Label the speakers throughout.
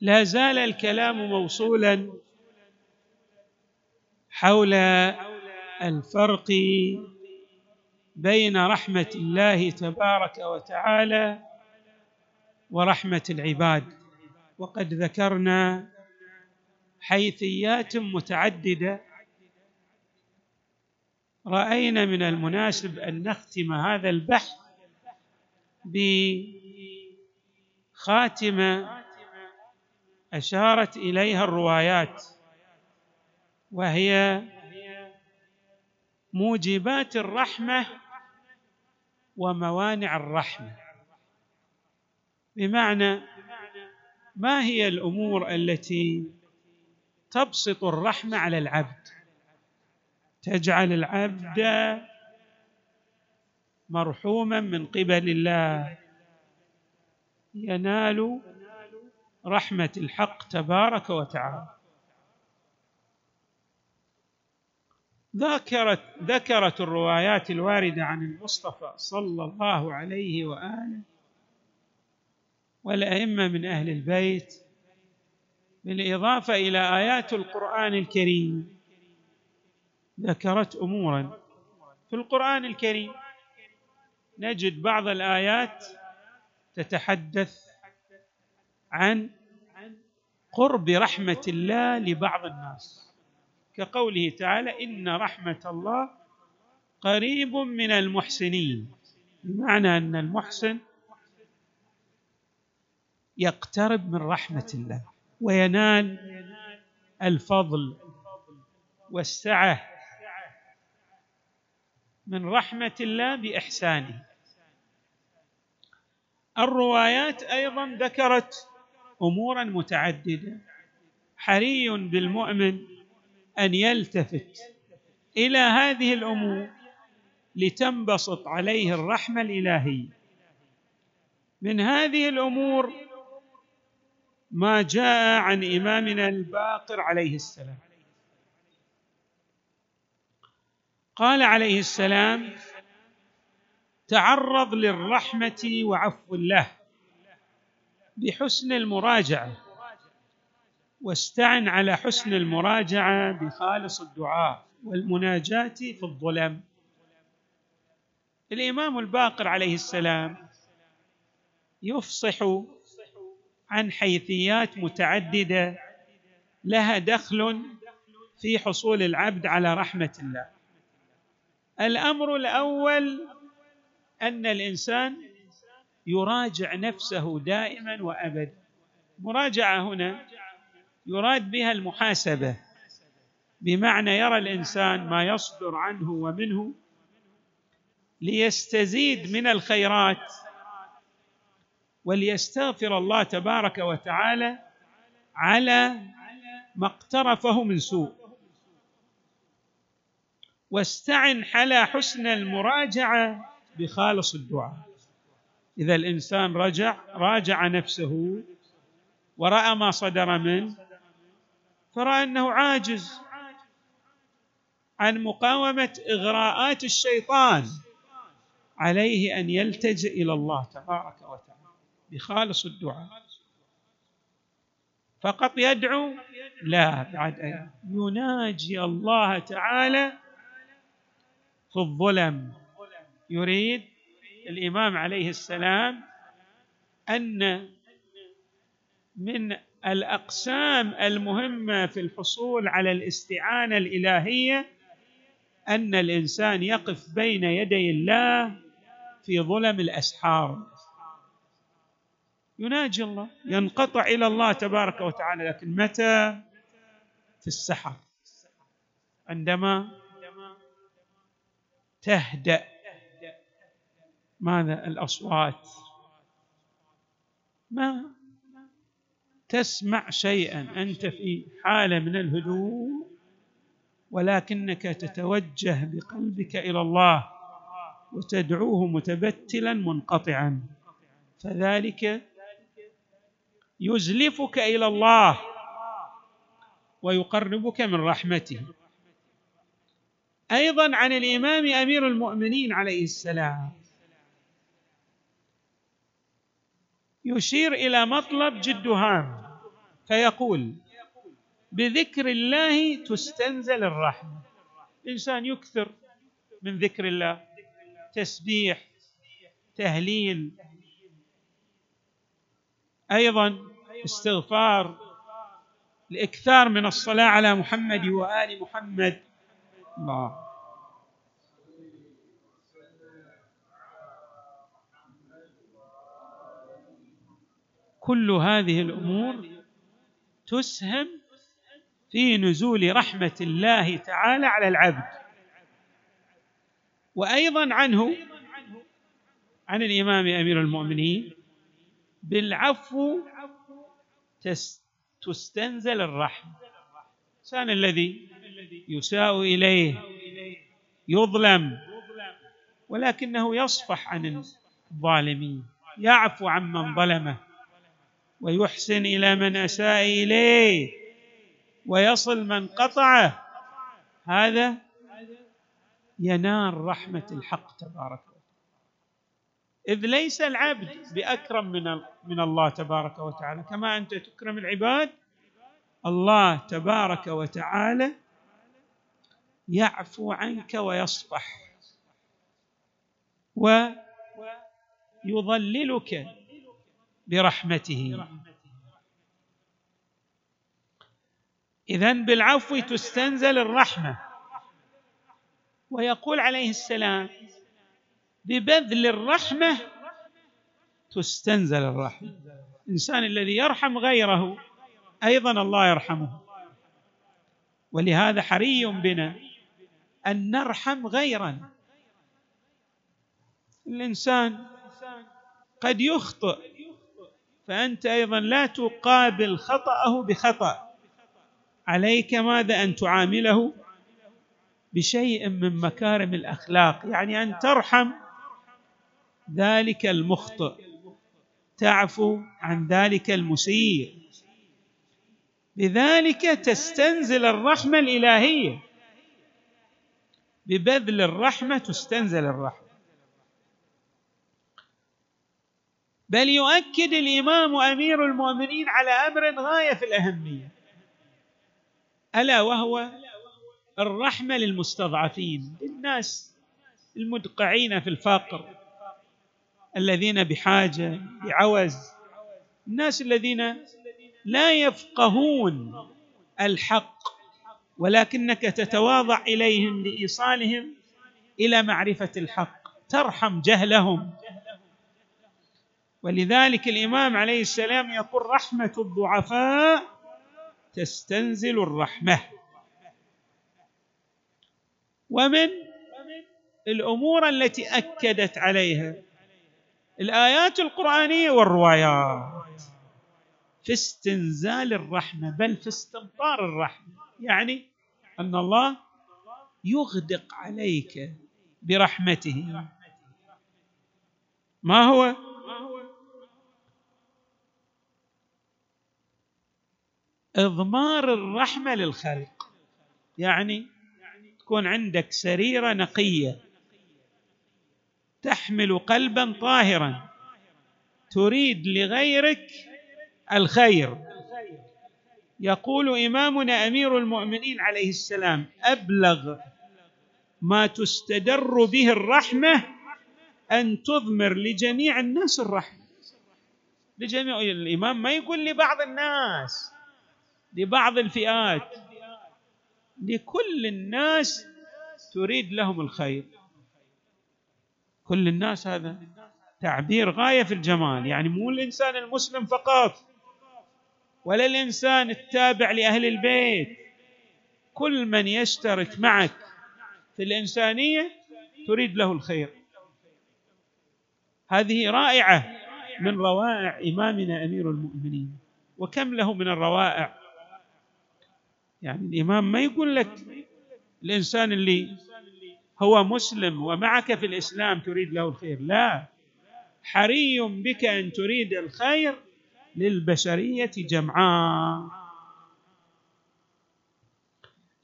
Speaker 1: لا زال الكلام موصولا حول الفرق بين رحمة الله تبارك وتعالى ورحمة العباد. وقد ذكرنا حيثيات متعددة. رأينا من المناسب أن نختم هذا البحث بخاتمة أشارت إليها الروايات وهي موجبات الرحمة وموانع الرحمة. بمعنى ما هي الأمور التي تبسط الرحمة على العبد؟ تجعل العبد مرحوما من قبل الله ينال رحمة الحق تبارك وتعالى. ذكرت ذكرت الروايات الواردة عن المصطفى صلى الله عليه وآله والأئمة من أهل البيت بالإضافة إلى آيات القرآن الكريم. ذكرت امورا. في القرآن الكريم نجد بعض الآيات تتحدث عن قرب رحمة الله لبعض الناس. كقوله تعالى إن رحمة الله قريب من المحسنين. بمعنى أن المحسن يقترب من رحمة الله وينال الفضل والسعة من رحمة الله بإحسانه. الروايات أيضا ذكرت أمورا متعددة. حري بالمؤمن أن يلتفت إلى هذه الأمور لتنبسط عليه الرحمة الإلهية. من هذه الأمور ما جاء عن إمامنا الباقر عليه السلام. قال عليه السلام تعرض للرحمة وعفو الله. بحسن المراجعة. واستعن على حسن المراجعة بخالص الدعاء والمناجاة في الظلم. الإمام الباقر عليه السلام يفصح عن حيثيات متعددة لها دخل في حصول العبد على رحمة الله. الأمر الأول أن الإنسان يراجع نفسه دائما وابدا. مراجعة هنا يراد بها المحاسبة بمعنى يرى الإنسان ما يصدر عنه ومنه ليستزيد من الخيرات وليستغفر الله تبارك وتعالى على ما اقترفه من سوء. واستعن على حسن المراجعة بخالص الدعاء. إذا الإنسان رجع راجع نفسه ورأى ما صدر منه فرأى أنه عاجز عن مقاومة إغراءات الشيطان عليه أن يلتجئ إلى الله تبارك وتعالى بخالص الدعاء. فقط يدعو لا بعد أن يناجي الله تعالى في الظلم يريد الإمام عليه السلام أن من الأقسام المهمة في الحصول على الاستعانة الإلهية أن الإنسان يقف بين يدي الله في ظلم الأسحار. يناجي الله ينقطع إلى الله تبارك وتعالى لكن متى؟ في السحر. عندما تهدأ. ماذا الأصوات. ما تسمع شيئا أنت في حالة من الهدوء ولكنك تتوجه بقلبك إلى الله وتدعوه متبتلا منقطعا. فذلك يزلفك إلى الله ويقربك من رحمته. أيضا عن الإمام أمير المؤمنين عليه السلام يشير إلى مطلب جد هام فيقول بذكر الله تستنزل الرحمه الانسان يكثر من ذكر الله تسبيح تهليل أيضا استغفار الإكثار من الصلاة على محمد وآل محمد. الله. كل هذه الأمور تسهم في نزول رحمة الله تعالى على العبد. وأيضا عنه عن الإمام أمير المؤمنين بالعفو تستنزل الرحمه الانسان الذي يساء إليه يظلم ولكنه يصفح عن الظالمين يعفو عمن ظلمه. ويحسن إلى من أساء إليه ويصل من قطعه. هذا ينال رحمة الحق تبارك وتعالى. إذ ليس العبد بأكرم من من الله تبارك وتعالى. كما أنت تكرم العباد الله تبارك وتعالى يعفو عنك ويصفح ويظللك برحمته. اذا بالعفو تستنزل الرحمة. ويقول عليه السلام ببذل الرحمة تستنزل الرحمة. الإنسان الذي يرحم غيره أيضا الله يرحمه. ولهذا حري بنا أن نرحم غيرنا الإنسان قد يخطئ فأنت أيضا لا تقابل خطأه بخطأ. عليك ماذا أن تعامله؟ بشيء من مكارم الأخلاق. يعني أن ترحم ذلك المخطئ. تعفو عن ذلك المسيء. بذلك تستنزل الرحمة الإلهية. ببذل الرحمة تستنزل الرحمة. بل يؤكد الإمام أمير المؤمنين على أمر غاية في الأهمية. ألا وهو الرحمة للمستضعفين للناس المدقعين في الفقر الذين بحاجة بعوز الناس الذين لا يفقهون الحق ولكنك تتواضع إليهم لإيصالهم إلى معرفة الحق. ترحم جهلهم. ولذلك الإمام عليه السلام يقول رحمة الضعفاء تستنزل الرحمة. ومن الأمور التي أكدت عليها الآيات القرآنية والروايات في استنزال الرحمة بل في استمطار الرحمة. يعني أن الله يغدق عليك برحمته. ما هو؟ إضمار الرحمة للخلق. يعني تكون عندك سريرة نقية. تحمل قلبا طاهرا. تريد لغيرك الخير. يقول إمامنا أمير المؤمنين عليه السلام أبلغ ما تستدر به الرحمة أن تضمر لجميع الناس الرحمة. لجميع الإمام ما يقول لبعض الناس. لبعض الفئات لكل الناس تريد لهم الخير. كل الناس هذا تعبير غاية في الجمال يعني مو الإنسان المسلم فقط ولا الإنسان التابع لأهل البيت. كل من يشترك معك في الإنسانية تريد له الخير. هذه رائعة من روائع إمامنا أمير المؤمنين. وكم له من الروائع؟ يعني الإمام ما يقول لك الإنسان اللي هو مسلم ومعك في الإسلام تريد له الخير لا. حري بك أن تريد الخير للبشرية جمعاء.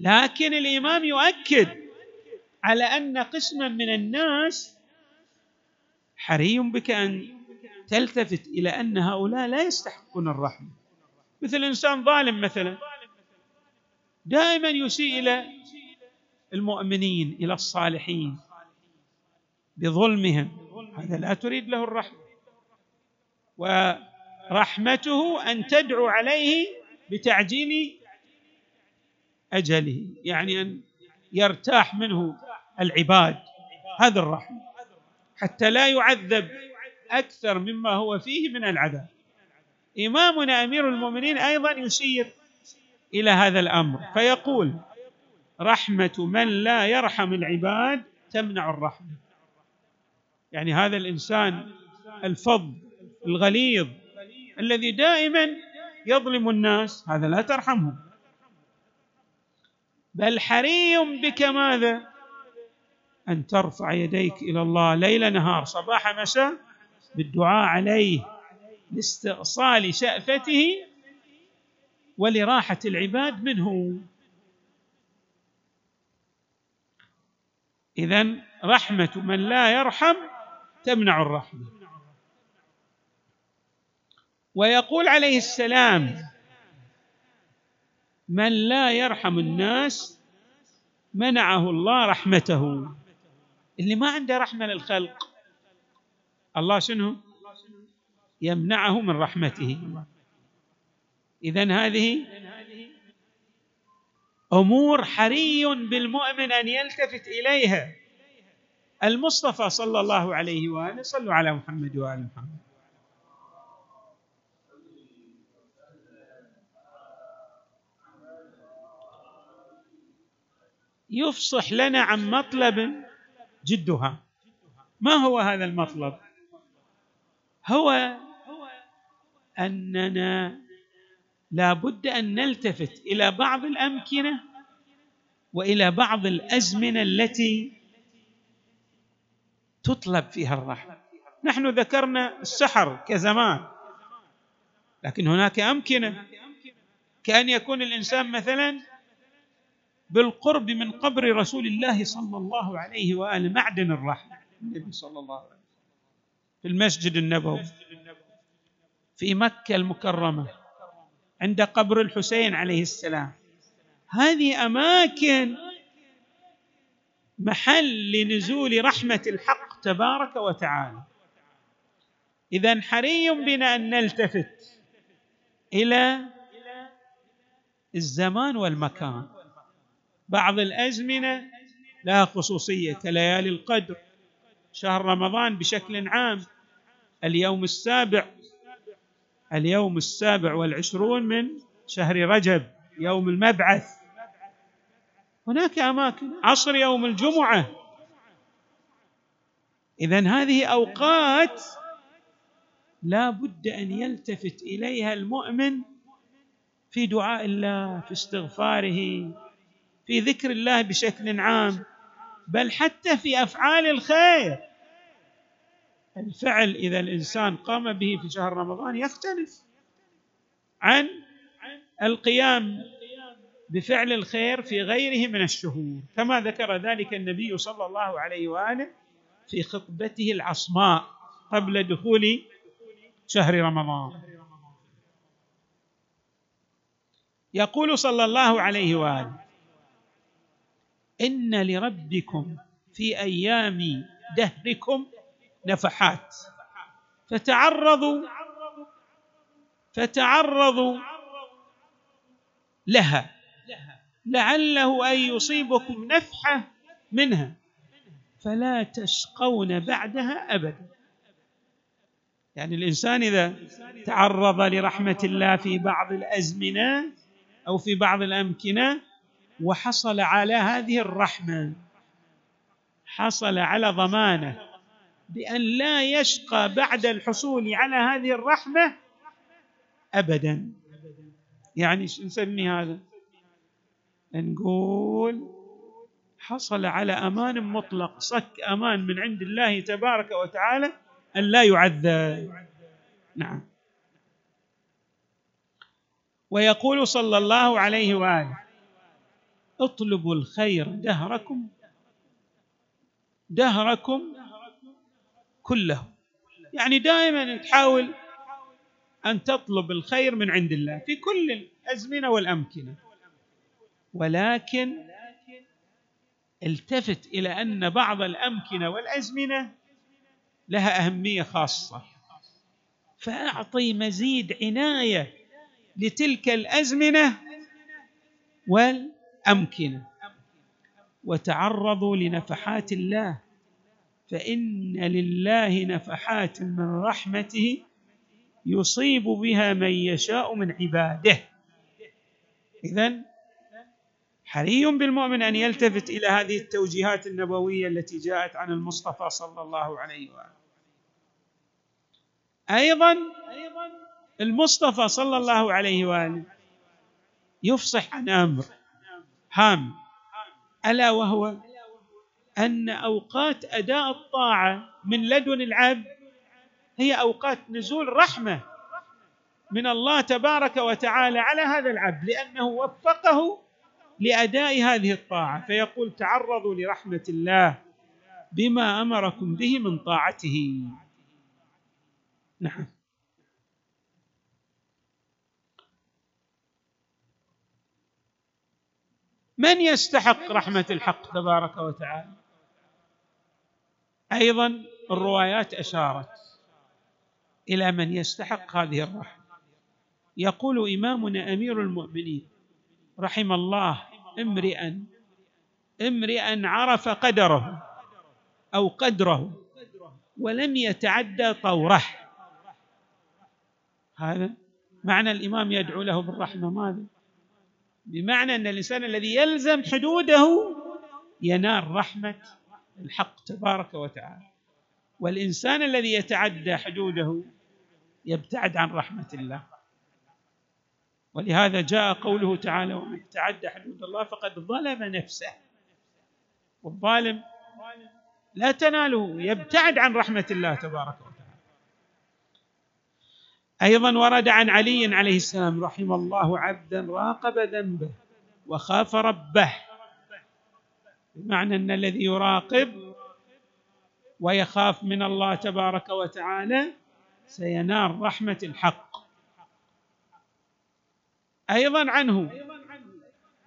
Speaker 1: لكن الإمام يؤكد على أن قسما من الناس حري بك أن تلتفت إلى أن هؤلاء لا يستحقون الرحمة. مثل إنسان ظالم مثلا. دائما يسيء إلى المؤمنين إلى الصالحين بظلمهم. هذا لا تريد له الرحمة. ورحمته أن تدعو عليه بتعجيل أجله يعني أن يرتاح منه العباد. هذا الرحمة. حتى لا يعذب أكثر مما هو فيه من العذاب. إمامنا أمير المؤمنين أيضا يشير إلى هذا الأمر. فيقول رحمة من لا يرحم العباد تمنع الرحمة. يعني هذا الإنسان الفظ الغليظ الذي دائما يظلم الناس هذا لا ترحمه بل حري بك ماذا؟ أن ترفع يديك إلى الله ليل نهار صباح مساء بالدعاء عليه لاستئصال شأفته ولراحة العباد منه. إذا رحمة من لا يرحم تمنع الرحمة. ويقول عليه السلام من لا يرحم الناس منعه الله رحمته. اللي ما عنده رحمة للخلق الله شنو؟ يمنعه من رحمته. اذا هذه أمور حري بالمؤمن أن يلتفت إليها. المصطفى صلى الله عليه وآله صلوا على محمد وآل محمد. يفصح لنا عن مطلب جدها. ما هو هذا المطلب؟ هو أننا لا بد أن نلتفت إلى بعض الأمكنة وإلى بعض الأزمنة التي تطلب فيها الرحمه نحن ذكرنا السحر كزمان لكن هناك أمكنة. كأن يكون الإنسان مثلا بالقرب من قبر رسول الله صلى الله عليه واله معدن الرحمه النبي صلى الله عليه وسلم في المسجد النبوي في مكة المكرمة. عند قبر الحسين عليه السلام. هذه أماكن محل لنزول رحمة الحق تبارك وتعالى. اذا حري بنا أن نلتفت إلى الزمان والمكان. بعض الأزمنة لها خصوصية كليالي القدر شهر رمضان بشكل عام اليوم السابع اليوم السابع والعشرون من شهر رجب يوم المبعث. هناك أماكن. عصر يوم الجمعة. اذا هذه أوقات لا بد أن يلتفت إليها المؤمن في دعاء الله في استغفاره في ذكر الله بشكل عام بل حتى في أفعال الخير. الفعل إذا الإنسان قام به في شهر رمضان يختلف عن القيام بفعل الخير في غيره من الشهور كما ذكر ذلك النبي صلى الله عليه وآله في خطبته العصماء قبل دخول شهر رمضان. يقول صلى الله عليه وآله إن لربكم في أيام دهركم نفحات. فتعرضوا فتعرضوا لها لعله أن يصيبكم نفحة منها فلا تشقون بعدها أبدا. يعني الإنسان إذا تعرض لرحمة الله في بعض الأزمنة أو في بعض الأمكنة وحصل على هذه الرحمة حصل على ضمانة بأن لا يشقى بعد الحصول على هذه الرحمة ابدا. يعني شو نسمي هذا؟ نقول حصل على أمان مطلق صك أمان من عند الله تبارك وتعالى أن لا يعذب. نعم. ويقول صلى الله عليه وآله اطلبوا الخير دهركم دهركم كله. يعني دائما تحاول أن تطلب الخير من عند الله في كل الأزمنة والأمكنة. ولكن التفت إلى أن بعض الأمكنة والأزمنة لها أهمية خاصة. فأعطي مزيد عناية لتلك الأزمنة والأمكنة. وتعرضوا لنفحات الله. فإن لله نفحات من رحمته يصيب بها من يشاء من عباده. اذا حري بالمؤمن أن يلتفت إلى هذه التوجيهات النبوية التي جاءت عن المصطفى صلى الله عليه وآله. أيضا المصطفى صلى الله عليه وآله يفصح عن أمر هام ألا وهو أن أوقات أداء الطاعة من لدن العبد هي أوقات نزول رحمة من الله تبارك وتعالى على هذا العبد لأنه وفقه لأداء هذه الطاعة. فيقول تعرضوا لرحمة الله بما أمركم به من طاعته. نعم. من يستحق رحمة الحق تبارك وتعالى؟ أيضا الروايات أشارت إلى من يستحق هذه الرحمة. يقول إمامنا أمير المؤمنين رحم الله امرئا امرئا عرف قدره أو قدره ولم يتعدى طوره. هذا معنى الإمام يدعو له بالرحمة ماذا؟ بمعنى أن الإنسان الذي يلزم حدوده ينال رحمة الحق تبارك وتعالى. والإنسان الذي يتعدى حدوده يبتعد عن رحمة الله. ولهذا جاء قوله تعالى ومن تعدى حدود الله فقد ظلم نفسه. والظالم لا تناله يبتعد عن رحمة الله تبارك وتعالى. أيضا ورد عن علي عليه السلام رحم الله عبدا راقب ذنبه وخاف ربه. بمعنى أن الذي يراقب ويخاف من الله تبارك وتعالى سينال رحمة الحق. أيضا عنه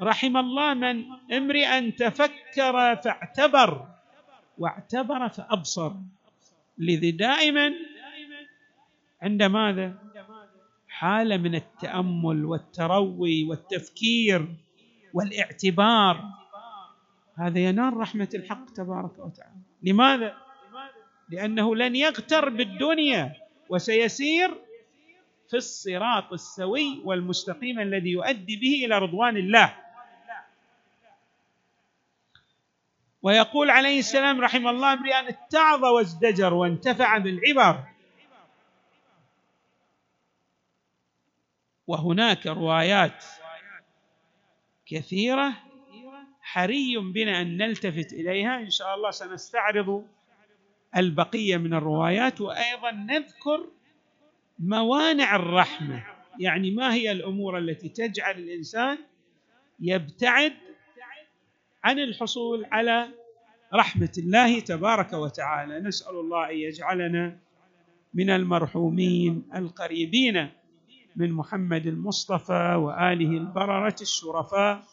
Speaker 1: رحم الله من امرئا تفكر فاعتبر واعتبر فأبصر. لذي دائما عند ماذا؟ حاله من التأمل والتروي والتفكير والاعتبار. هذا ينال رحمة الحق تبارك وتعالى. لماذا؟ لأنه لن يغتر بالدنيا وسيسير في الصراط السوي والمستقيم الذي يؤدي به إلى رضوان الله. ويقول عليه السلام رحمه الله امرئ اتعظ وازدجر وانتفع بالعبر. وهناك روايات كثيرة حري بنا أن نلتفت إليها. إن شاء الله سنستعرض البقية من الروايات وأيضا نذكر موانع الرحمة. يعني ما هي الأمور التي تجعل الإنسان يبتعد عن الحصول على رحمة الله تبارك وتعالى. نسأل الله أن يجعلنا من المرحومين القريبين من محمد المصطفى وآله البررة الشرفاء.